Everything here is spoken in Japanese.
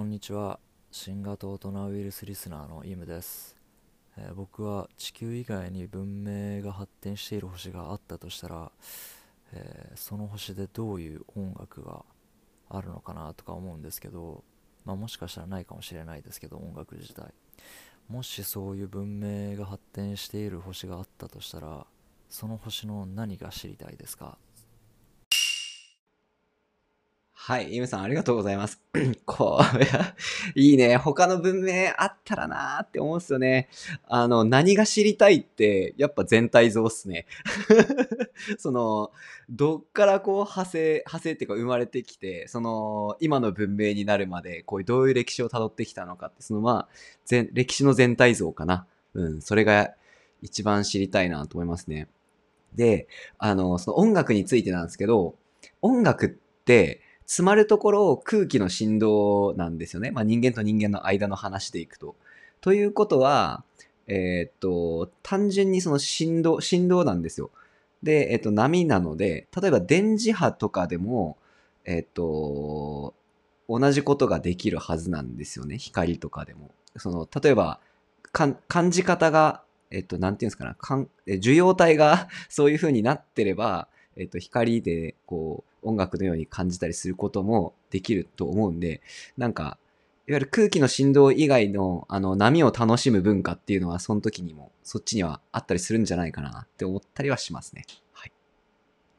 こんにちは。新型大人ウイルスリスナーのイムです、えー僕は地球以外に文明が発展している星があったとしたら、えーその星でどういう音楽があるのかなとか思うんですけど、まあ、もしかしたらないかもしれないですけど音楽自体。もしそういう文明が発展している星があったとしたらその星の何が知りたいですか？はい、イムさんありがとうございます。これ、いいね。他の文明あったらなーって思うんすよね。あの、何が知りたいって、やっぱ全体像っすね。その、どっからこう派生、派生っていうか生まれてきて、その、今の文明になるまで、こういうどういう歴史を辿ってきたのかって、そのまあ、全、歴史の全体像かな。うん、それが一番知りたいなと思いますね。で、あの、その音楽についてなんですけど、音楽って、詰まるところを空気の振動なんですよね。まあ、人間と人間の間の話でいくと。ということは、えーっと、単純にその振動、振動なんですよ。で、えーっと、波なので、例えば電磁波とかでも、えーっと、同じことができるはずなんですよね。光とかでも。その、例えば、感じ方が、えっと、なんていうんですかな、かんえ受容体が そういう風になってれば、えっと、光で、こう、音楽のように感じたりすることもできると思うんで、なんか、いわゆる空気の振動以外の、あの、波を楽しむ文化っていうのは、その時にも、そっちにはあったりするんじゃないかなって思ったりはしますね。